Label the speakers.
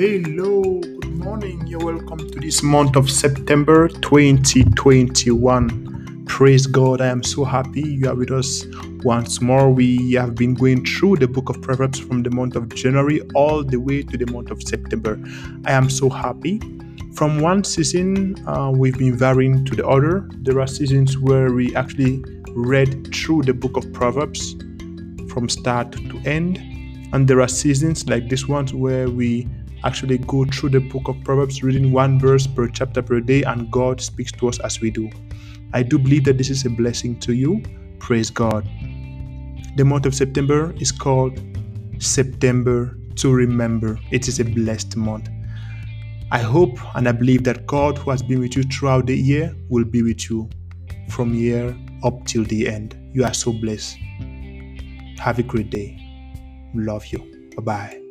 Speaker 1: Hello, good morning. You're welcome to this month of September 2021. Praise God. I am so happy you are with us once more. We have been going through the book of Proverbs from the month of January all the way to the month of September. I am so happy. From one season, uh, we've been varying to the other. There are seasons where we actually read through the book of Proverbs from start to end. And there are seasons like this one where we actually go through the book of Proverbs, reading one verse per chapter per day, and God speaks to us as we do. I do believe that this is a blessing to you. Praise God. The month of September is called September to Remember. It is a blessed month. I hope and I believe that God, who has been with you throughout the year, will be with you from here up till the end. You are so blessed. Have a great day. Love you. Bye bye.